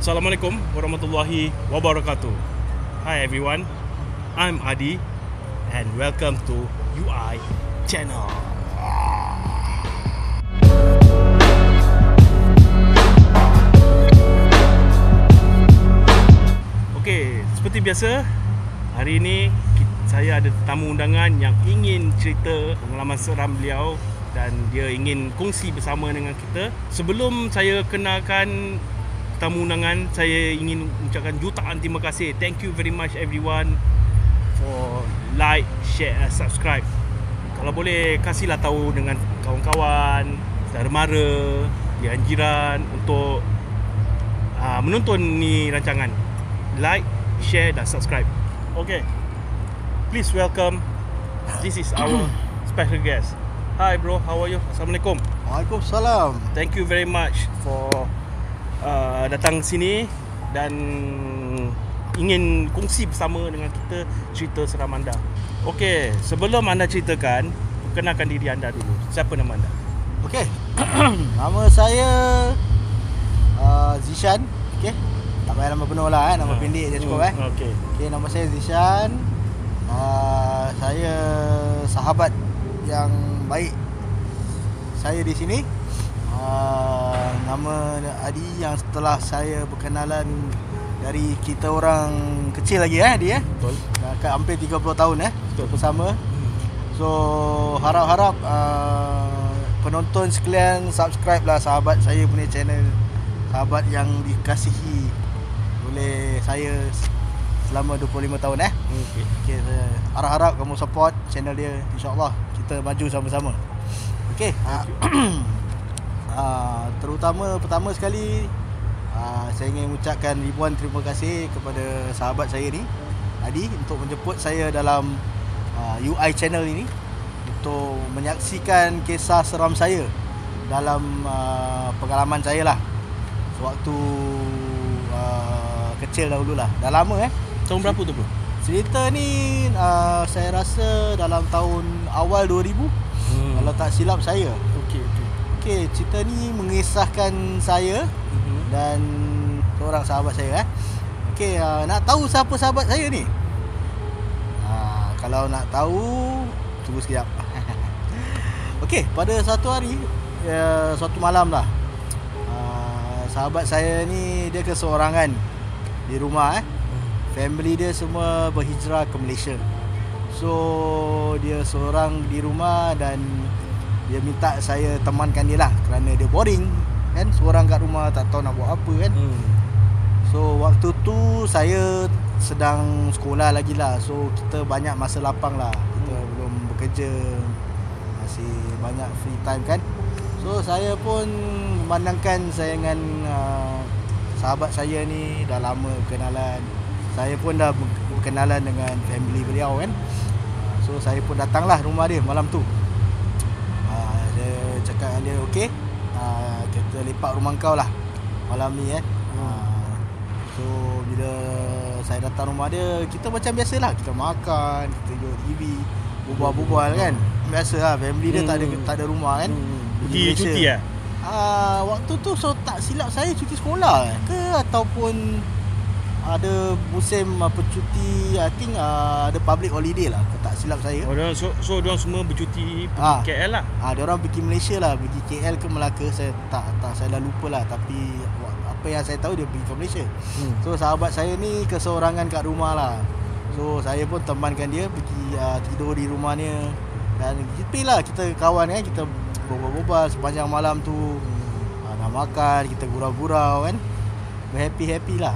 Assalamualaikum warahmatullahi wabarakatuh. Hi everyone, I'm Adi and welcome to UI Channel. Okey, seperti biasa, hari ini saya ada tamu undangan yang ingin cerita pengalaman seram beliau dan dia ingin kongsi bersama dengan kita. Sebelum saya kenalkan tamu undangan, saya ingin ucapkan jutaan terima kasih. Thank you very much everyone for like, share and subscribe. Kalau boleh kasihlah tahu dengan kawan-kawan, saudara mara, jiran jiran untuk uh, menonton ni rancangan. Like, share dan subscribe. Okay. Please welcome. This is our special guest. Hi bro, how are you? Assalamualaikum. Waalaikumsalam. Thank you very much for uh, datang sini dan ingin kongsi bersama dengan kita cerita seram anda. Okey, sebelum anda ceritakan, perkenalkan diri anda dulu. Siapa nama anda? Okey. nama saya uh, Zishan. Okey. Tak payah nama penuh lah eh. Nama Ah. pendek je cukup eh. Okey. Okey, nama saya Zishan. Uh, saya sahabat yang baik saya di sini. Uh, nama Adi yang setelah saya berkenalan dari kita orang kecil lagi eh dia eh. Betul. Dekat hampir 30 tahun eh. Betul. Bersama. So harap-harap uh, penonton sekalian subscribe lah sahabat saya punya channel Sahabat yang dikasihi oleh saya selama 25 tahun eh Okey. okay, saya Harap-harap kamu support channel dia InsyaAllah kita maju sama-sama Okay uh, uh, Terutama pertama sekali uh, Saya ingin mengucapkan ribuan terima kasih kepada sahabat saya ni Adi untuk menjemput saya dalam uh, UI channel ini untuk menyaksikan kisah seram saya dalam uh, pengalaman saya lah sewaktu uh, kecil dahulu lah dah lama eh Tahun berapa tu bro? cerita ni uh, saya rasa dalam tahun awal 2000 Hmm. kalau tak silap saya Okey, cerita ni mengisahkan saya Mhm. dan seorang sahabat saya eh. Okey, uh, nak tahu siapa sahabat saya ni? Uh, kalau nak tahu, tunggu sekejap. Okey, pada satu hari, uh, suatu malam lah. Uh, sahabat saya ni dia keseorangan di rumah eh. Family dia semua berhijrah ke Malaysia. So dia seorang di rumah dan dia minta saya temankan dia lah kerana dia boring kan? Seorang kat rumah tak tahu nak buat apa kan? Hmm. so waktu tu saya sedang sekolah lagi lah. So kita banyak masa lapang lah. Kita Hmm. belum bekerja masih banyak free time kan? So saya pun memandangkan saya dengan uh, sahabat saya ni dah lama kenalan saya pun dah ber- berkenalan dengan family beliau kan? So saya pun datanglah rumah dia malam tu cakap dengan dia okey uh, kita lepak rumah kau lah malam ni eh. Uh, so bila saya datang rumah dia kita macam biasalah kita makan kita tengok TV berbual-bual kan? Biasa lah family dia tak ada Hmm. tak ada rumah kan? Hmm. Pergi cuti lah? Ah, waktu tu so tak silap saya cuti sekolah eh, ke? Ataupun ada musim apa cuti I think uh, ada public holiday lah kalau tak silap saya. Oh, diorang, so, so diorang semua bercuti pergi Ah. KL lah? Ah dia orang pergi Malaysia lah, pergi KL ke Melaka saya tak tak saya dah lupa lah tapi apa yang saya tahu dia pergi ke Malaysia. Hmm. So sahabat saya ni keseorangan kat rumah lah. So saya pun temankan dia pergi uh, tidur di rumahnya dan kita lah kita kawan kan kita berbual-bual sepanjang malam tu uh, nak makan kita gurau-gurau kan berhappy-happy lah.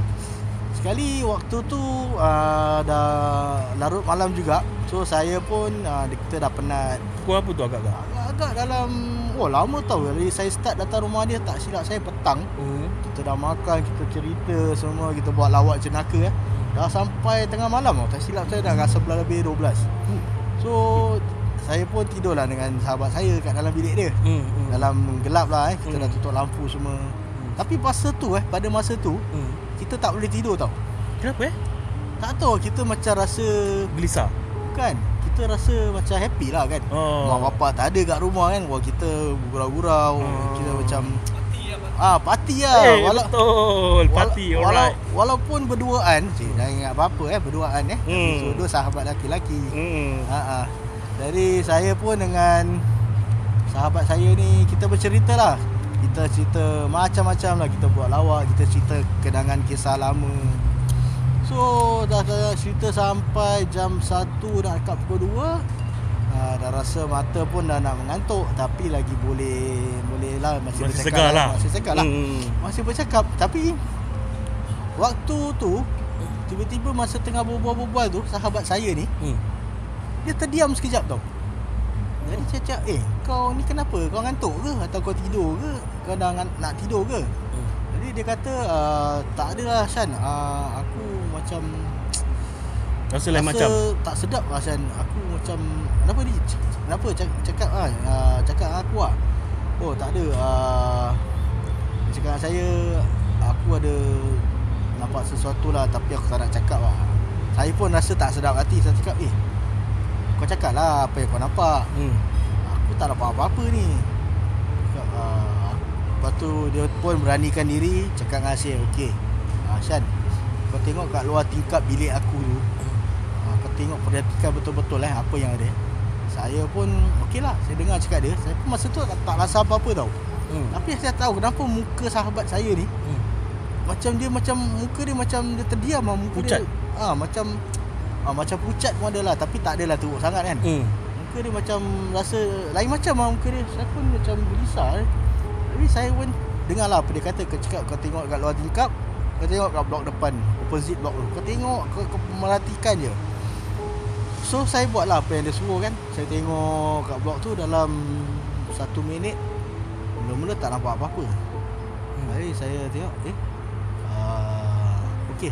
Sekali waktu tu uh, dah larut malam juga. So saya pun uh, kita dah penat Pukul apa tu agak-agak? agak-agak dalam oh lama tau dari saya start datang rumah dia tak silap saya petang Hmm. kita dah makan kita cerita semua kita buat lawak jenaka eh. dah sampai tengah malam tau tak silap saya dah rasa sebelah lebih 12 so saya pun tidur lah dengan sahabat saya kat dalam bilik dia Hmm. hmm. dalam gelap lah eh kita Hmm. dah tutup lampu semua tapi masa tu eh pada masa tu Hmm. Kita tak boleh tidur tau Kenapa eh? tak tahu kita macam rasa Gelisah? kan kita rasa macam happy lah kan Oh. Mak bapak tak ada kat rumah kan Wah kita gurau-gurau Oh. Kita macam Ah, parti lah. Eh, Wala- betul. Party, wala- alright. walau, Walaupun berduaan, cik, jangan ingat apa-apa eh, berduaan eh. Hmm. So, dua sahabat lelaki-lelaki. Hmm. Ha ah. Jadi saya pun dengan sahabat saya ni kita bercerita lah. Kita cerita macam-macam lah kita buat lawak, kita cerita kenangan kisah lama. So dah, dah cerita sampai jam 1 nak dekat pukul 2 uh, Dah rasa mata pun dah nak mengantuk Tapi lagi boleh Boleh lah masih, Masih bercakap segar lah. Masih segar lah Hmm. Masih bercakap Tapi Waktu tu Tiba-tiba masa tengah berbual-bual tu Sahabat saya ni Hmm. Dia terdiam sekejap tau Jadi saya cakap Eh kau ni kenapa? Kau ngantuk ke? Atau kau tidur ke? Kau dah nak tidur ke? Hmm. Jadi dia kata uh, Tak adalah Shan. Uh, Aku macam Rasa lain macam. tak sedap lah Shan. Aku macam Kenapa dia Kenapa? Cakap, cakap ah uh, Cakap aku lah. Oh tak ada. Uh, Dia cakap dengan saya Aku ada Nampak sesuatu lah Tapi aku tak nak cakap lah. Saya pun rasa tak sedap hati. Saya cakap eh Kau cakap lah Apa yang kau nampak Hmm. Aku tak nampak apa-apa ni Cakap uh, Lepas tu dia pun beranikan diri Cakap dengan Asyik Okey uh, Shan Kau tengok kat luar tingkap bilik aku tu uh, Kau tengok perhatikan betul-betul eh Apa yang ada Saya pun Okey lah Saya dengar cakap dia Saya pun masa tu tak, tak rasa apa-apa tau Hmm. Tapi saya tahu Kenapa muka sahabat saya ni Hmm. Macam dia macam Muka dia macam Dia terdiam lah Muka Pucat. dia ah, Macam ah, Macam pucat pun ada lah Tapi tak adalah teruk sangat kan Hmm. Muka dia macam rasa lain macam lah muka dia. Saya pun macam gelisah eh. Tapi saya pun dengar lah apa dia kata. Kau cakap kau tengok kat luar tingkap. Kau tengok kat blok depan. Opposite blok tu. Kau tengok kau, kau merhatikan je. So saya buat lah apa yang dia suruh kan. Saya tengok kat blok tu dalam satu minit. Mula-mula tak nampak apa-apa. Hmm. Jadi saya tengok eh. Uh, okay.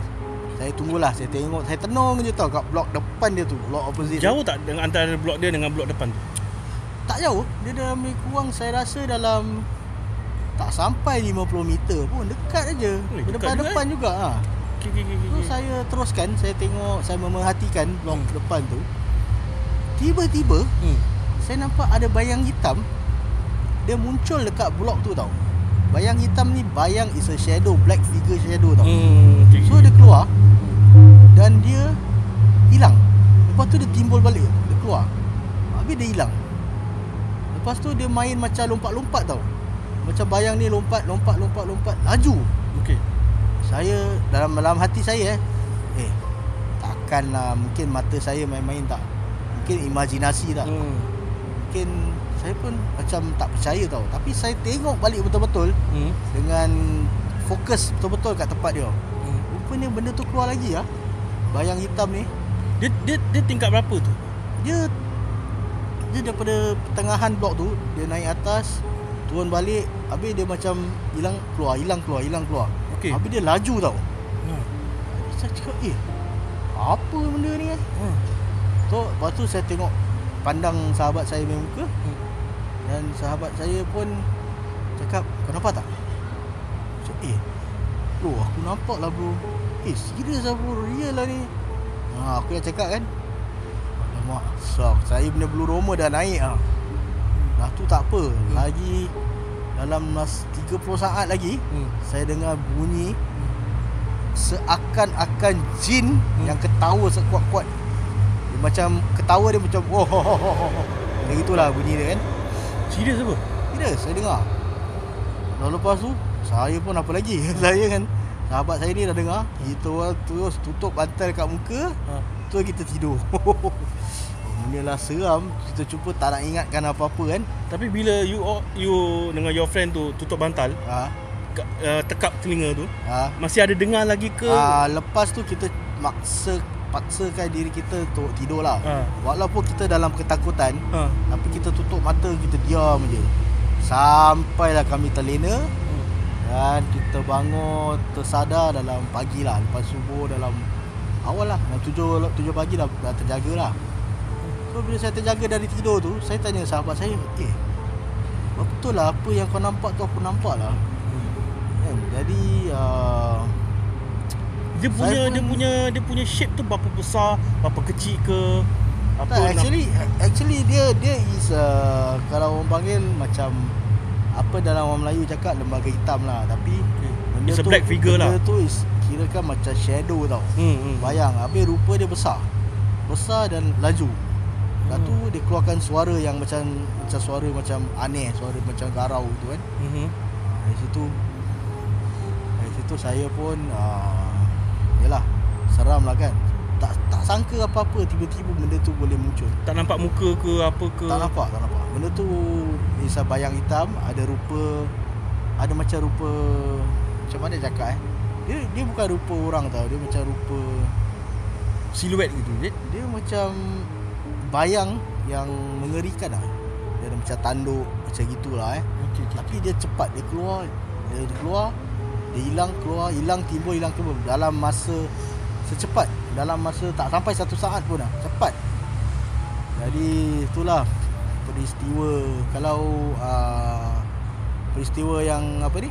Saya tunggulah. Saya tengok. Saya tenung je tau kat blok depan dia tu. Blok opposite. Jauh tak dengan antara blok dia dengan blok depan tu? Tak jauh Dia dalam lebih kurang Saya rasa dalam Tak sampai 50 meter pun Dekat aja Oi, dekat Depan-depan juga, ha. So okey. saya teruskan Saya tengok Saya memerhatikan Blok Hmm. depan tu Tiba-tiba Hmm. Saya nampak ada bayang hitam Dia muncul dekat blok tu tau Bayang hitam ni Bayang is a shadow Black figure shadow tau Hmm. okey, So dia keluar Dan dia Hilang. Lepas tu dia timbul balik Dia keluar. Habis dia hilang. Lepas tu dia main macam lompat-lompat tau. Macam bayang ni lompat Lompat lompat lompat Laju. Okey. Saya Dalam dalam hati saya eh Eh Takkanlah Mungkin mata saya main-main tak. Mungkin imajinasi tak. Hmm. Mungkin Saya pun macam tak percaya tau. Tapi saya tengok balik betul-betul Hmm. Dengan Fokus betul-betul kat tempat dia. Hmm. Rupanya benda tu keluar lagi lah Bayang hitam ni Dia dia dia tingkat berapa tu? Dia Dia daripada pertengahan blok tu Dia naik atas Turun balik Habis dia macam Hilang keluar Hilang keluar Hilang keluar Okey. Habis dia laju tau Hmm. Saya cakap eh Apa benda ni eh Hmm. So lepas tu saya tengok Pandang sahabat saya punya muka Hmm. Dan sahabat saya pun Cakap Kau nampak tak Cakap eh Bro aku nampak lah bro Eh serius lah bro Real lah ni. Ha, Aku dah cakap kan? Alamak so, Saya punya bulu roma dah naik lah Dah tu tak apa. Lagi Dalam mas 30 saat lagi Hmm. Saya dengar bunyi Seakan-akan jin Hmm. Yang ketawa sekuat-kuat. Dia Macam Ketawa dia macam Oh, oh, oh, oh, oh. Macam itulah bunyi dia kan. Serius apa? Tidak saya dengar. Lalu lepas tu Saya pun apa lagi? Saya kan Sahabat saya ni dah dengar Kita orang terus tutup bantal kat muka Ha. Tu kita tidur Benda lah seram Kita cuba tak nak ingatkan apa-apa kan Tapi bila you you dengan your friend tu tutup bantal, ha, ka- uh, tekap telinga tu, ha. masih ada dengar lagi ke? ha, Lepas tu kita maksa Paksakan diri kita untuk tidur lah Ha. Walaupun kita dalam ketakutan Ha. Tapi kita tutup mata Kita diam je Sampailah kami terlena Dan kita bangun tersadar dalam pagi lah Lepas subuh dalam awal lah Dalam tujuh, tujuh pagi dah, dah terjaga lah So bila saya terjaga dari tidur tu Saya tanya sahabat saya Eh betul lah apa yang kau nampak tu aku nampak lah kan? Jadi uh, Dia punya pun- dia punya dia punya shape tu berapa besar, berapa kecil ke? Apa tak, nak- actually actually dia dia is uh, Kalau orang panggil macam apa dalam orang Melayu cakap lembaga hitam lah tapi benda It's a tu black figure benda lah. tu is kira kan macam shadow tau Hmm, hmm. bayang habis rupa dia besar besar dan laju Lepas tu Hmm. dia keluarkan suara yang macam macam suara macam aneh suara macam garau tu kan Mhm. dari situ dari situ saya pun uh, yalah seram lah kan tak tak sangka apa-apa tiba-tiba benda tu boleh muncul Tak nampak muka ke apa ke? tak nampak tak nampak benda tu is a bayang hitam ada rupa ada macam rupa macam mana cakap eh? Dia dia bukan rupa orang tau dia macam rupa Siluet gitu, je. dia macam bayang yang mengerikan lah. Dia ada macam tanduk macam gitulah eh? Okey, okey. Tapi dia cepat Dia keluar Dia, dia keluar Dia hilang Keluar Hilang timbul Hilang timbul. Dalam masa Secepat Dalam masa Tak sampai satu saat pun lah Cepat. Jadi Itulah Peristiwa. Kalau uh, Peristiwa yang Apa ni?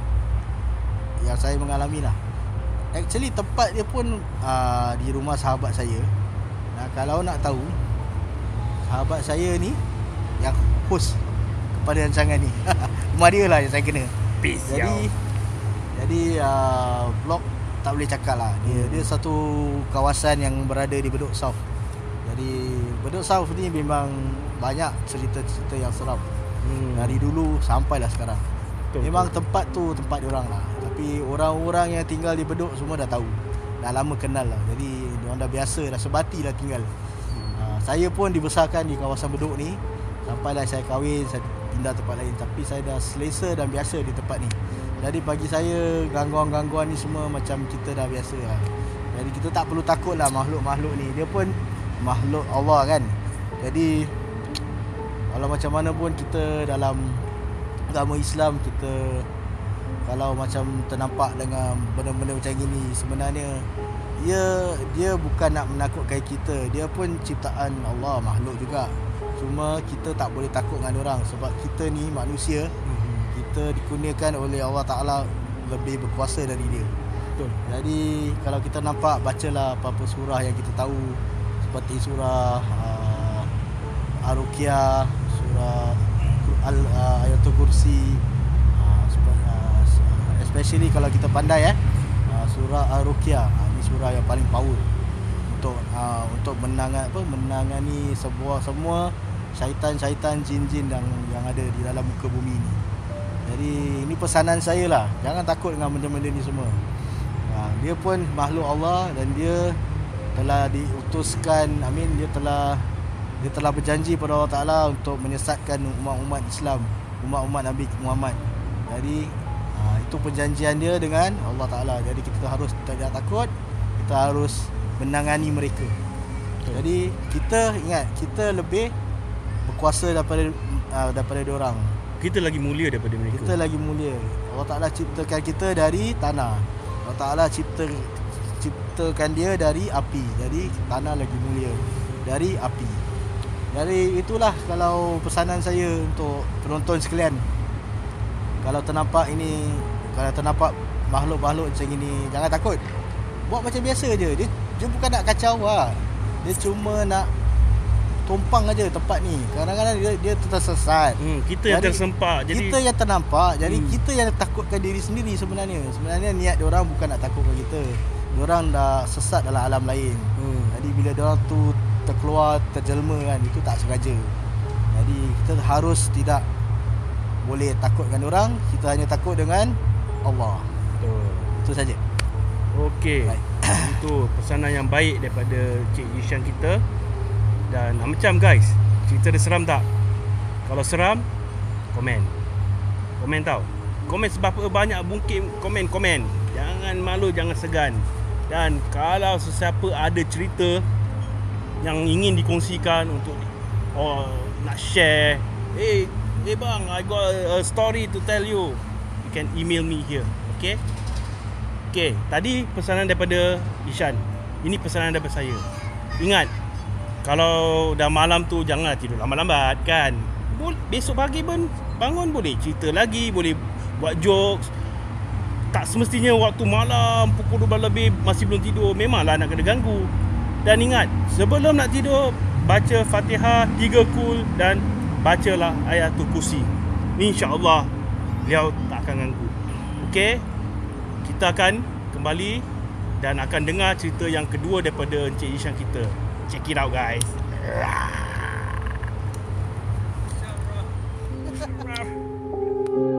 Yang saya mengalami lah. Actually tempat dia pun uh, Di rumah sahabat saya. Nah, Kalau nak tahu Sahabat saya ni Yang host Kepada rancangan ni. Rumah dia lah yang saya kena. Peace, jadi jadi uh, tak boleh cakap lah. Dia dia satu kawasan yang berada di Bedok South. Jadi Bedok South ni memang banyak cerita-cerita yang seram Hmm. dari dulu sampailah sekarang. Betul, memang betul. tempat tu tempat orang lah. Tapi orang-orang yang tinggal di Bedok semua dah tahu. Dah lama kenal lah. Jadi dia dah biasa dah sebati dah tinggal. Uh, saya pun dibesarkan di kawasan Bedok ni. Sampailah saya kahwin, saya pindah tempat lain tapi saya dah selesa dan biasa di tempat ni. Jadi bagi saya gangguan-gangguan ni semua macam kita dah biasa lah. Jadi kita tak perlu takut lah makhluk-makhluk ni. Dia pun makhluk Allah kan. Jadi kalau macam mana pun kita dalam agama Islam kita kalau macam ternampak dengan benda-benda macam gini sebenarnya dia dia bukan nak menakutkan kita. Dia pun ciptaan Allah makhluk juga. Cuma kita tak boleh takut dengan orang sebab kita ni manusia. Mhm. kita dikurniakan oleh Allah Taala lebih berkuasa dari dia. Betul. jadi kalau kita nampak bacalah apa-apa surah yang kita tahu. Seperti surah uh, Ar-Ruqyah, surah Al uh, Ayatul Kursi uh, uh, especially kalau kita pandai eh uh, surah Ar-Ruqyah. Uh, ni surah yang paling power untuk uh, untuk menangani apa menangani sebuah semua syaitan-syaitan jin-jin yang yang ada di dalam muka bumi ni. Jadi ini pesanan saya lah. Jangan takut dengan benda-benda ni semua. Ha, Dia pun makhluk Allah Dan dia telah diutuskan I mean dia telah Dia telah berjanji pada Allah Ta'ala Untuk menyesatkan umat-umat Islam Umat-umat Nabi Muhammad Jadi ha, itu perjanjian dia dengan Allah Ta'ala Jadi kita harus tidak takut Kita harus menangani mereka Betul. Jadi kita ingat Kita lebih berkuasa daripada uh, daripada orang Kita lagi mulia daripada mereka. kita lagi mulia. Allah Taala ciptakan kita dari tanah. Allah Taala cipta ciptakan dia dari api. Jadi tanah lagi mulia dari api. Jadi itulah kalau pesanan saya untuk penonton sekalian. Kalau ternampak ini kalau ternampak makhluk-makhluk macam ini jangan takut. Buat macam biasa je. Dia dia bukan nak kacau lah. Dia cuma nak tumpang aja tempat ni. Kadang-kadang dia dia tersesat. Hmm, kita yang Jadi, tersempak. Jadi kita yang ternampak jadi Hmm. kita yang takutkan diri sendiri sebenarnya sebenarnya niat dia orang bukan nak takutkan kita dia orang dah sesat dalam alam lain hmm. jadi bila dia orang tu terkeluar terjelma kan itu tak sengaja jadi kita harus tidak boleh takutkan orang kita hanya takut dengan Allah Betul. itu saja Okey. Itu pesanan yang baik daripada Cik Ishan kita. Dan ah, macam guys, cerita dia seram tak? Kalau seram, komen. Komen tau. Komen sebab banyak mungkin komen-komen. Jangan malu, jangan segan. Dan kalau sesiapa ada cerita yang ingin dikongsikan untuk oh nak share, hey, hey bang, I got a, story to tell you. You can email me here. Okay? Okay, tadi pesanan daripada Ishan. Ini pesanan daripada saya. Ingat, kalau dah malam tu janganlah tidur lambat-lambat kan. Besok pagi pun bangun boleh cerita lagi, boleh buat jokes. Tak semestinya waktu malam pukul 12 lebih masih belum tidur. Memanglah nak kena ganggu. Dan ingat, sebelum nak tidur, baca Fatihah, tiga kul dan bacalah ayatul kursi. InsyaAllah beliau tak akan ganggu. Okey. Kita akan kembali dan akan dengar cerita yang kedua daripada Encik Ishan kita. Check it out guys.